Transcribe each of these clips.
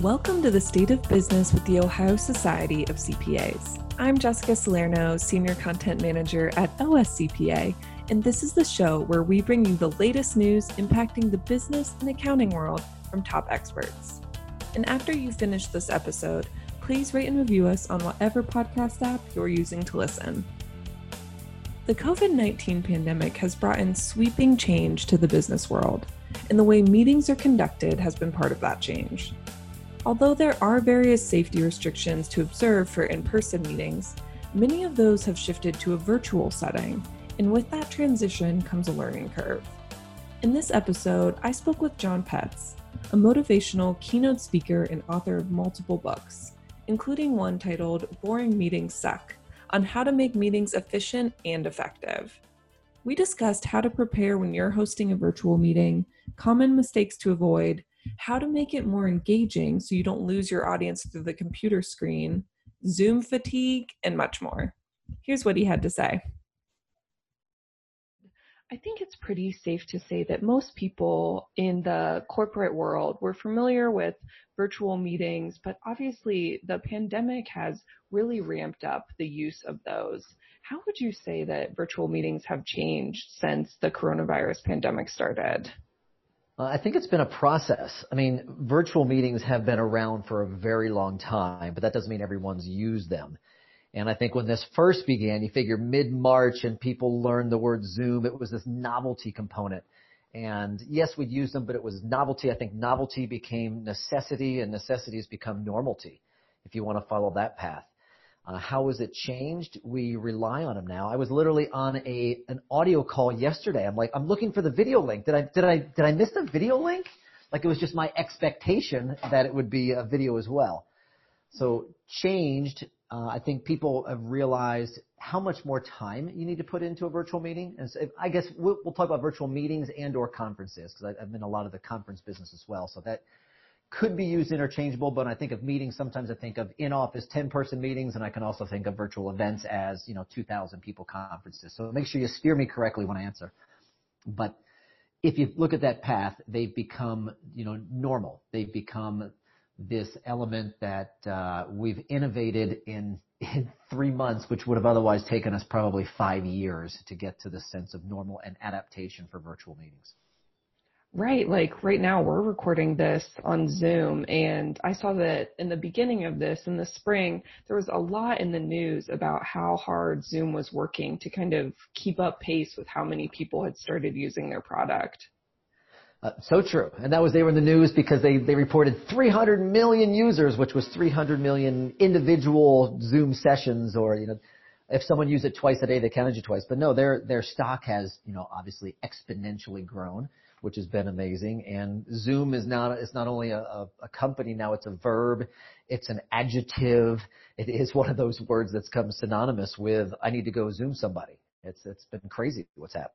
Welcome to the State of Business with the Ohio Society of CPAs. I'm Jessica Salerno, Senior Content Manager at OSCPA, and this is the show where we bring you the latest news impacting the business and accounting world from top experts. And after you finish this episode, please rate and review us on whatever podcast app you're using to listen. The COVID 19 pandemic has brought in sweeping change to the business world, and the way meetings are conducted has been part of that change. Although there are various safety restrictions to observe for in person meetings, many of those have shifted to a virtual setting, and with that transition comes a learning curve. In this episode, I spoke with Jon Petz, a motivational keynote speaker and author of multiple books, including one titled Boring Meetings Suck on how to make meetings efficient and effective. We discussed how to prepare when you're hosting a virtual meeting, common mistakes to avoid, how to make it more engaging so you don't lose your audience through the computer screen, Zoom fatigue, and much more. Here's what he had to say. I think it's pretty safe to say that most people in the corporate world were familiar with virtual meetings, but obviously the pandemic has really ramped up the use of those. How would you say that virtual meetings have changed since the coronavirus pandemic started? Uh, I think it's been a process. I mean, virtual meetings have been around for a very long time, but that doesn't mean everyone's used them. And I think when this first began, you figure mid-March and people learned the word Zoom, it was this novelty component. And yes, we'd use them, but it was novelty. I think novelty became necessity and necessity has become normalty, if you want to follow that path. Uh, how has it changed? We rely on them now. I was literally on a an audio call yesterday. I'm like, I'm looking for the video link. Did I did I did I miss the video link? Like it was just my expectation that it would be a video as well. So changed. Uh, I think people have realized how much more time you need to put into a virtual meeting. And so I guess we'll, we'll talk about virtual meetings and or conferences because I've been in a lot of the conference business as well. So that could be used interchangeable, but I think of meetings, sometimes I think of in-office 10-person meetings, and I can also think of virtual events as, you know, 2,000 people conferences. So make sure you steer me correctly when I answer. But if you look at that path, they've become, you know, normal. They've become this element that uh, we've innovated in, in three months, which would have otherwise taken us probably five years to get to the sense of normal and adaptation for virtual meetings. Right. Like right now we're recording this on Zoom and I saw that in the beginning of this in the spring, there was a lot in the news about how hard Zoom was working to kind of keep up pace with how many people had started using their product. Uh, so true. And that was, they were in the news because they, they reported 300 million users, which was 300 million individual Zoom sessions or, you know, if someone used it twice a day, they counted you twice. But no, their, their stock has, you know, obviously exponentially grown which has been amazing. And Zoom is not, it's not only a, a, company now, it's a verb, it's an adjective. It is one of those words that's come synonymous with, I need to go Zoom somebody. It's, it's been crazy what's happened.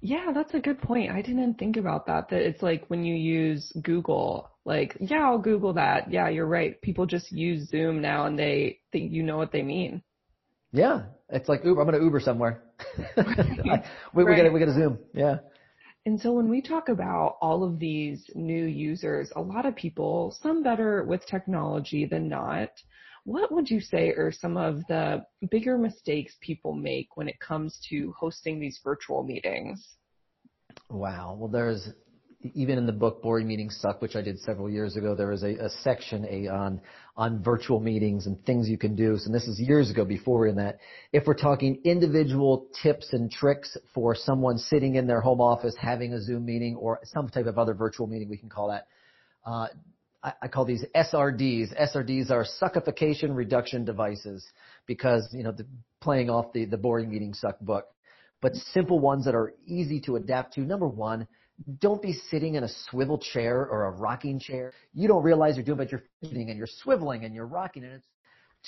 Yeah, that's a good point. I didn't think about that. That it's like when you use Google, like, yeah, I'll Google that. Yeah, you're right. People just use Zoom now and they think you know what they mean. Yeah. It's like Uber. I'm going to Uber somewhere. We, right. we got we got to Zoom. Yeah. And so when we talk about all of these new users, a lot of people, some better with technology than not, what would you say are some of the bigger mistakes people make when it comes to hosting these virtual meetings? Wow. Well, there's even in the book Boring Meetings Suck, which I did several years ago, there was a, a section a, on on virtual meetings and things you can do. So this is years ago before we're in that. If we're talking individual tips and tricks for someone sitting in their home office having a Zoom meeting or some type of other virtual meeting, we can call that. Uh, I, I call these SRDs. SRDs are suckification reduction devices because you know the, playing off the the Boring Meetings Suck book, but simple ones that are easy to adapt to. Number one don't be sitting in a swivel chair or a rocking chair. You don't realize you're doing, but you're sitting and you're swiveling and you're rocking and it's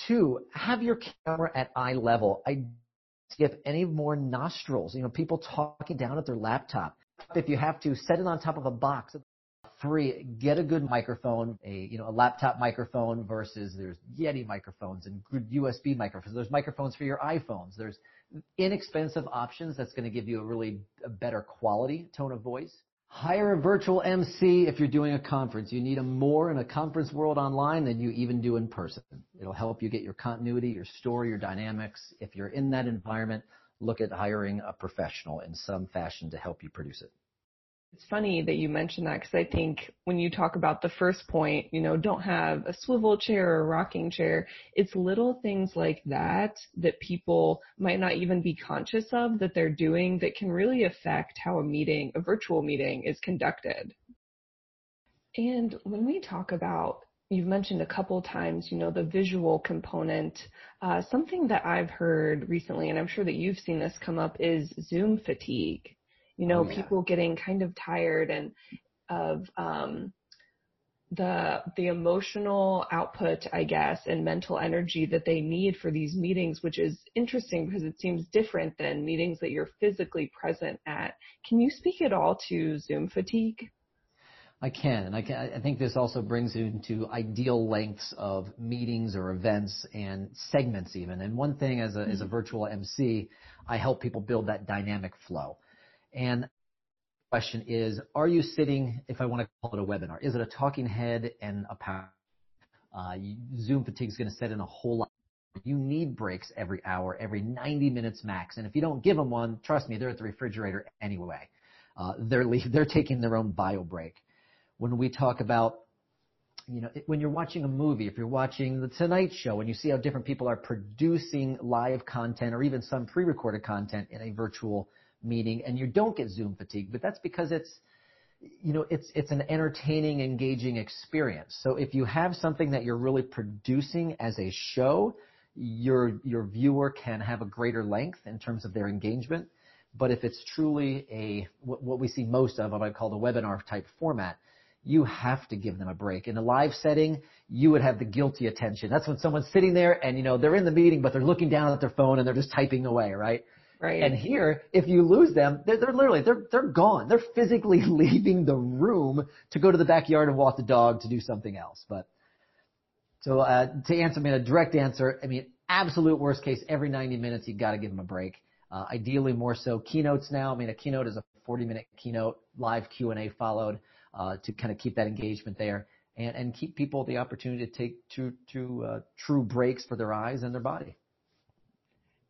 two, have your camera at eye level. I skip any more nostrils. You know, people talking down at their laptop. If you have to, set it on top of a box. Three, get a good microphone, a you know a laptop microphone versus there's Yeti microphones and good USB microphones. There's microphones for your iPhones. There's inexpensive options that's going to give you a really a better quality tone of voice. Hire a virtual MC if you're doing a conference. You need them more in a conference world online than you even do in person. It'll help you get your continuity, your story, your dynamics. If you're in that environment, look at hiring a professional in some fashion to help you produce it. It's funny that you mentioned that because I think when you talk about the first point, you know, don't have a swivel chair or a rocking chair, it's little things like that that people might not even be conscious of that they're doing that can really affect how a meeting, a virtual meeting is conducted. And when we talk about you've mentioned a couple times, you know, the visual component. Uh, something that I've heard recently, and I'm sure that you've seen this come up, is Zoom fatigue you know, oh, yeah. people getting kind of tired and of um, the the emotional output, I guess, and mental energy that they need for these meetings, which is interesting because it seems different than meetings that you're physically present at. Can you speak at all to Zoom fatigue? I can, and I can. I think this also brings you into ideal lengths of meetings or events and segments even. And one thing as a mm-hmm. as a mm-hmm. virtual MC, I help people build that dynamic flow. And the question is, are you sitting, if I want to call it a webinar, is it a talking head and a power? Uh, Zoom fatigue is going to set in a whole lot. You need breaks every hour, every 90 minutes max. And if you don't give them one, trust me, they're at the refrigerator anyway. Uh, they're, they're taking their own bio break. When we talk about you know, when you're watching a movie, if you're watching The Tonight Show and you see how different people are producing live content or even some pre-recorded content in a virtual meeting and you don't get Zoom fatigue, but that's because it's, you know, it's, it's an entertaining, engaging experience. So if you have something that you're really producing as a show, your, your viewer can have a greater length in terms of their engagement. But if it's truly a, what, what we see most of, what I call the webinar type format, you have to give them a break. In a live setting, you would have the guilty attention. That's when someone's sitting there and, you know, they're in the meeting, but they're looking down at their phone and they're just typing away, right? Right. And here, if you lose them, they're, they're literally, they're, they're gone. They're physically leaving the room to go to the backyard and walk the dog to do something else. But, so, uh, to answer me a direct answer, I mean, absolute worst case, every 90 minutes, you've gotta give them a break. Uh, ideally more so keynotes now. I mean, a keynote is a 40 minute keynote, live Q&A followed, uh, to kind of keep that engagement there and, and keep people the opportunity to take true, true, uh, true breaks for their eyes and their body.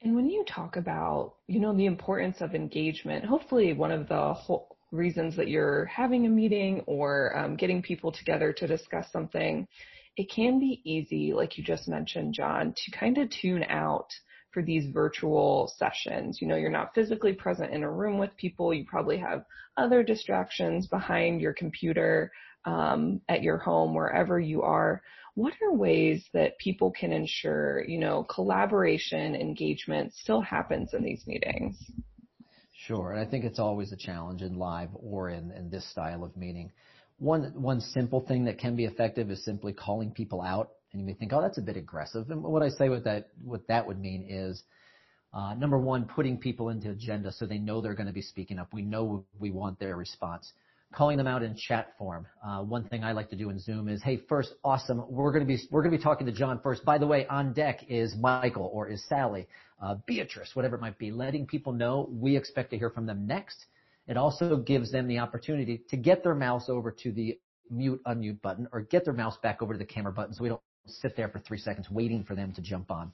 And when you talk about, you know, the importance of engagement, hopefully one of the whole reasons that you're having a meeting or um, getting people together to discuss something, it can be easy, like you just mentioned, Jon, to kind of tune out for these virtual sessions. You know, you're not physically present in a room with people. You probably have other distractions behind your computer, um, at your home, wherever you are what are ways that people can ensure, you know, collaboration, engagement still happens in these meetings? Sure. And I think it's always a challenge in live or in, in this style of meeting. One, one simple thing that can be effective is simply calling people out. And you may think, oh, that's a bit aggressive. And what I say with that, what that would mean is, uh, number one, putting people into agenda so they know they're going to be speaking up. We know we want their response calling them out in chat form. Uh, one thing I like to do in Zoom is, hey, first, awesome. We're going to be we're going to be talking to John first. By the way, on deck is Michael or is Sally, uh, Beatrice, whatever it might be. Letting people know we expect to hear from them next. It also gives them the opportunity to get their mouse over to the mute unmute button or get their mouse back over to the camera button so we don't sit there for three seconds waiting for them to jump on.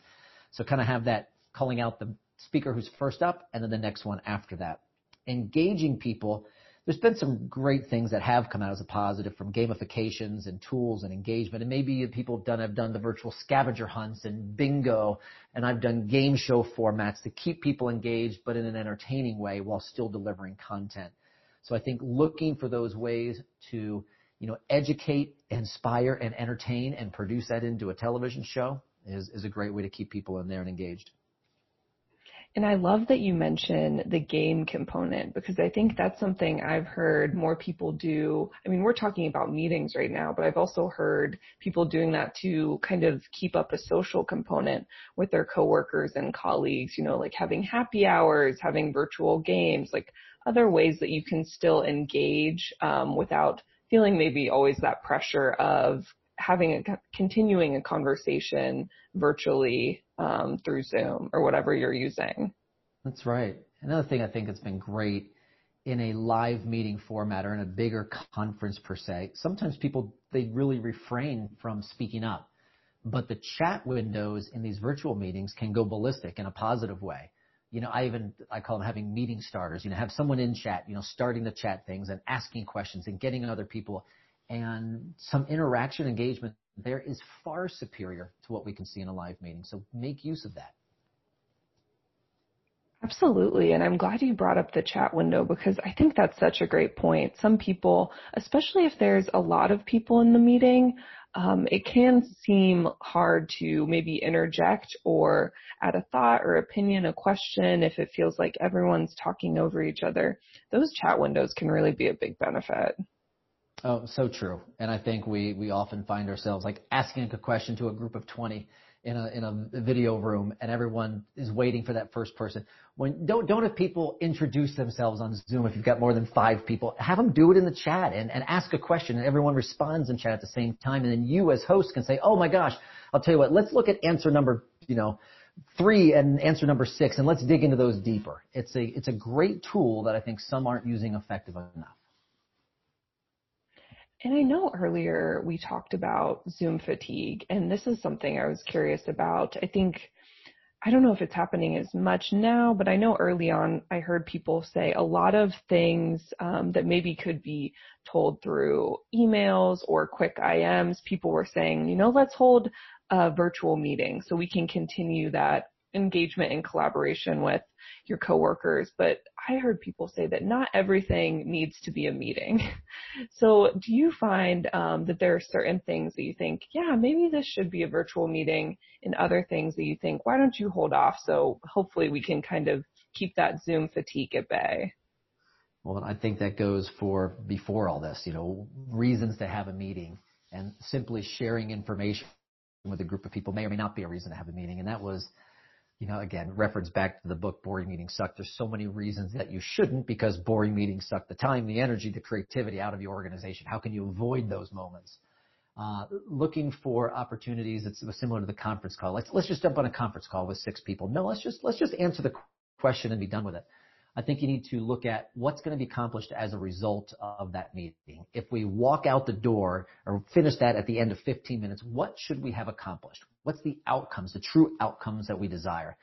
So kind of have that calling out the speaker who's first up and then the next one after that. Engaging people there's been some great things that have come out as a positive from gamifications and tools and engagement. And maybe people have done, have done the virtual scavenger hunts and bingo, and I've done game show formats to keep people engaged, but in an entertaining way while still delivering content. So I think looking for those ways to, you know, educate, inspire, and entertain and produce that into a television show is, is a great way to keep people in there and engaged. And I love that you mention the game component because I think that's something I've heard more people do. I mean, we're talking about meetings right now, but I've also heard people doing that to kind of keep up a social component with their coworkers and colleagues, you know, like having happy hours, having virtual games, like other ways that you can still engage um, without feeling maybe always that pressure of having a continuing a conversation virtually um, through Zoom or whatever you're using. That's right. Another thing I think has been great in a live meeting format or in a bigger conference per se, sometimes people, they really refrain from speaking up. But the chat windows in these virtual meetings can go ballistic in a positive way. You know, I even, I call them having meeting starters, you know, have someone in chat, you know, starting the chat things and asking questions and getting other people and some interaction engagement there is far superior to what we can see in a live meeting. So make use of that. Absolutely. And I'm glad you brought up the chat window because I think that's such a great point. Some people, especially if there's a lot of people in the meeting, um, it can seem hard to maybe interject or add a thought or opinion, a question if it feels like everyone's talking over each other. Those chat windows can really be a big benefit. Oh, so true. And I think we, we often find ourselves like asking a question to a group of 20 in a in a video room and everyone is waiting for that first person. When don't don't have people introduce themselves on Zoom if you've got more than five people. Have them do it in the chat and, and ask a question and everyone responds in chat at the same time and then you as host can say, Oh my gosh, I'll tell you what, let's look at answer number, you know, three and answer number six and let's dig into those deeper. It's a it's a great tool that I think some aren't using effective enough. And I know earlier we talked about Zoom fatigue, and this is something I was curious about. I think, I don't know if it's happening as much now, but I know early on I heard people say a lot of things um, that maybe could be told through emails or quick IMs. People were saying, you know, let's hold a virtual meeting so we can continue that engagement and collaboration with your coworkers, but I heard people say that not everything needs to be a meeting. So do you find um, that there are certain things that you think, yeah, maybe this should be a virtual meeting and other things that you think, why don't you hold off so hopefully we can kind of keep that Zoom fatigue at bay? Well, I think that goes for before all this, you know, reasons to have a meeting and simply sharing information with a group of people may or may not be a reason to have a meeting. And that was you know, again, reference back to the book Boring Meetings Suck. There's so many reasons that you shouldn't because boring meetings suck the time, the energy, the creativity out of your organization. How can you avoid those moments? Uh, looking for opportunities. It's similar to the conference call. Let's let's just jump on a conference call with six people. No, let's just let's just answer the question and be done with it. I think you need to look at what's going to be accomplished as a result of that meeting. If we walk out the door or finish that at the end of 15 minutes, what should we have accomplished? What's the outcomes, the true outcomes that we desire?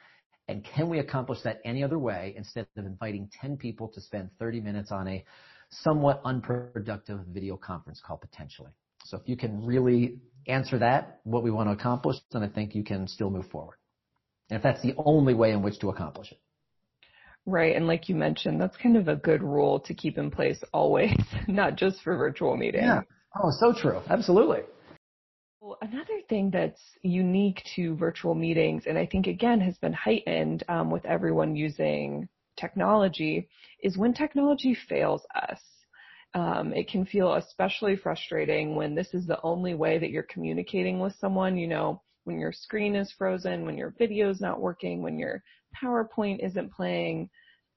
And can we accomplish that any other way instead of inviting 10 people to spend 30 minutes on a somewhat unproductive video conference call potentially? So if you can really answer that, what we want to accomplish, then I think you can still move forward. And if that's the only way in which to accomplish it. Right. And like you mentioned, that's kind of a good rule to keep in place always, not just for virtual meetings. Yeah. Oh, so true. Absolutely. Well, another thing that's unique to virtual meetings, and I think again has been heightened um, with everyone using technology, is when technology fails us. Um, it can feel especially frustrating when this is the only way that you're communicating with someone. You know, when your screen is frozen, when your video is not working, when your PowerPoint isn't playing.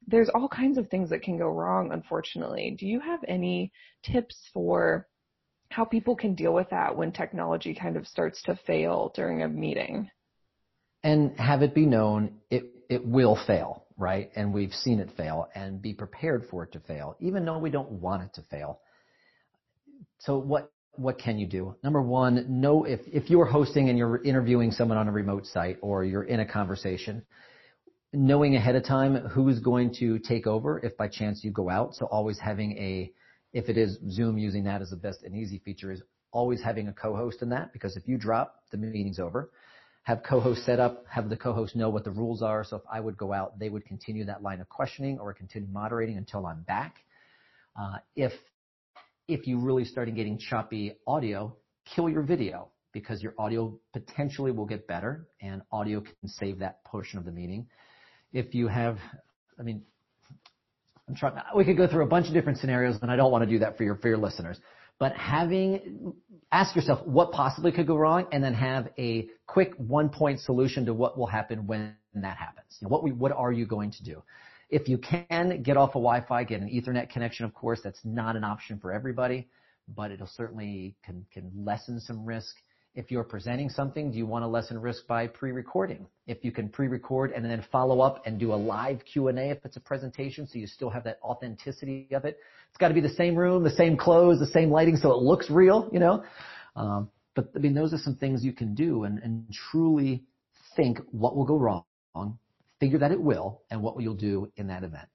There's all kinds of things that can go wrong, unfortunately. Do you have any tips for how people can deal with that when technology kind of starts to fail during a meeting? And have it be known it, it will fail, right? And we've seen it fail and be prepared for it to fail, even though we don't want it to fail. So what what can you do? Number one, know if, if you're hosting and you're interviewing someone on a remote site or you're in a conversation, knowing ahead of time who's going to take over if by chance you go out. So always having a, if it is Zoom using that as the best and easy feature is always having a co-host in that because if you drop, the meeting's over. Have co-host set up, have the co-host know what the rules are. So if I would go out, they would continue that line of questioning or continue moderating until I'm back. Uh, if if you really start getting choppy audio, kill your video because your audio potentially will get better and audio can save that portion of the meeting if you have, I mean, I'm trying, we could go through a bunch of different scenarios and I don't want to do that for your, for your listeners. But having, ask yourself what possibly could go wrong and then have a quick one point solution to what will happen when that happens. what we, what are you going to do? If you can get off a Wi-Fi, get an Ethernet connection, of course, that's not an option for everybody, but it'll certainly can, can lessen some risk If you're presenting something, do you want to lessen risk by pre-recording? If you can pre-record and then follow up and do a live Q&A if it's a presentation so you still have that authenticity of it. It's got to be the same room, the same clothes, the same lighting so it looks real, you know. Um, but I mean, those are some things you can do and, and truly think what will go wrong, figure that it will, and what you'll do in that event.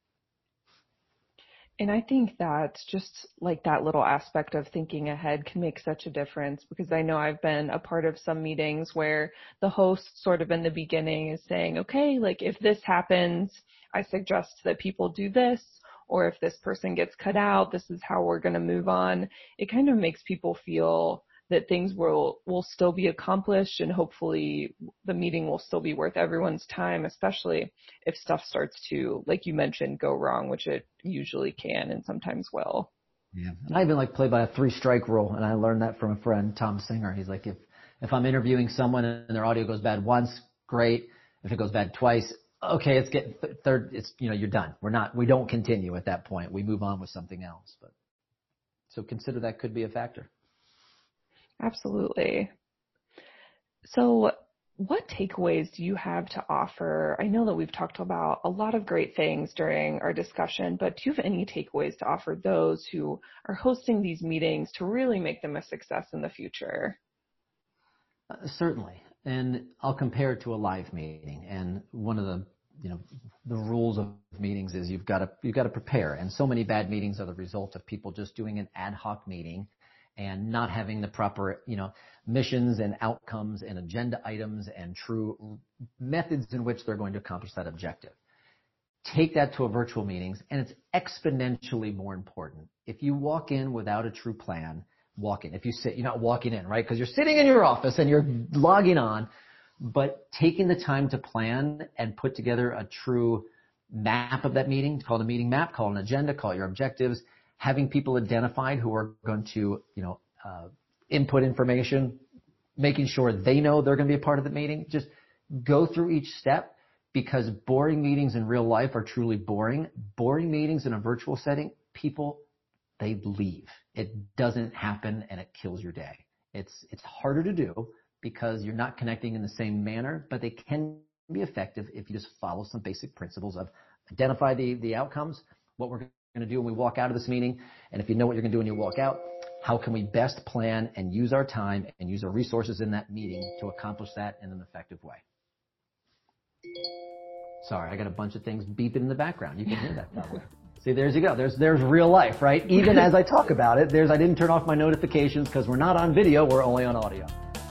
And I think that just like that little aspect of thinking ahead can make such a difference because I know I've been a part of some meetings where the host sort of in the beginning is saying, okay, like if this happens, I suggest that people do this, or if this person gets cut out, this is how we're going to move on. It kind of makes people feel that things will will still be accomplished and hopefully the meeting will still be worth everyone's time especially if stuff starts to like you mentioned go wrong which it usually can and sometimes will. Yeah. And i even like play by a three strike rule and i learned that from a friend tom singer. He's like if if i'm interviewing someone and their audio goes bad once great. If it goes bad twice okay it's get th- third it's you know you're done. We're not we don't continue at that point. We move on with something else. But so consider that could be a factor Absolutely. So, what takeaways do you have to offer? I know that we've talked about a lot of great things during our discussion, but do you have any takeaways to offer those who are hosting these meetings to really make them a success in the future? Uh, certainly. And I'll compare it to a live meeting. And one of the you know the rules of meetings is you've got to you've got to prepare and so many bad meetings are the result of people just doing an ad hoc meeting and not having the proper, you know, missions and outcomes and agenda items and true methods in which they're going to accomplish that objective. Take that to a virtual meetings and it's exponentially more important. If you walk in without a true plan, walk in. If you sit, you're not walking in, right? Because you're sitting in your office and you're logging on, but taking the time to plan and put together a true map of that meeting, call it a meeting map, call it an agenda, call it your objectives, having people identified who are going to, you know, uh, input information, making sure they know they're going to be a part of the meeting. Just go through each step because boring meetings in real life are truly boring. Boring meetings in a virtual setting, people, they leave. It doesn't happen and it kills your day. It's, it's harder to do because you're not connecting in the same manner, but they can be effective if you just follow some basic principles of identify the, the outcomes, what we're going to do when we walk out of this meeting, and if you know what you're going to do when you walk out, how can we best plan and use our time and use our resources in that meeting to accomplish that in an effective way? Sorry, I got a bunch of things beeping in the background. You can hear that probably. See, there's you go. There's there's real life, right? Even as I talk about it, there's I didn't turn off my notifications because we're not on video, we're only on audio.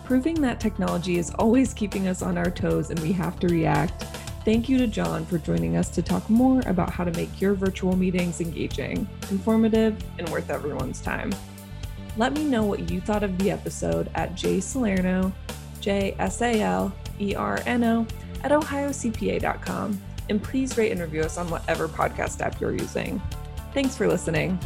Proving that technology is always keeping us on our toes and we have to react Thank you to Jon for joining us to talk more about how to make your virtual meetings engaging, informative, and worth everyone's time. Let me know what you thought of the episode at J Salerno, J S A L E R N O, at ohiocpa.com. And please rate and review us on whatever podcast app you're using. Thanks for listening.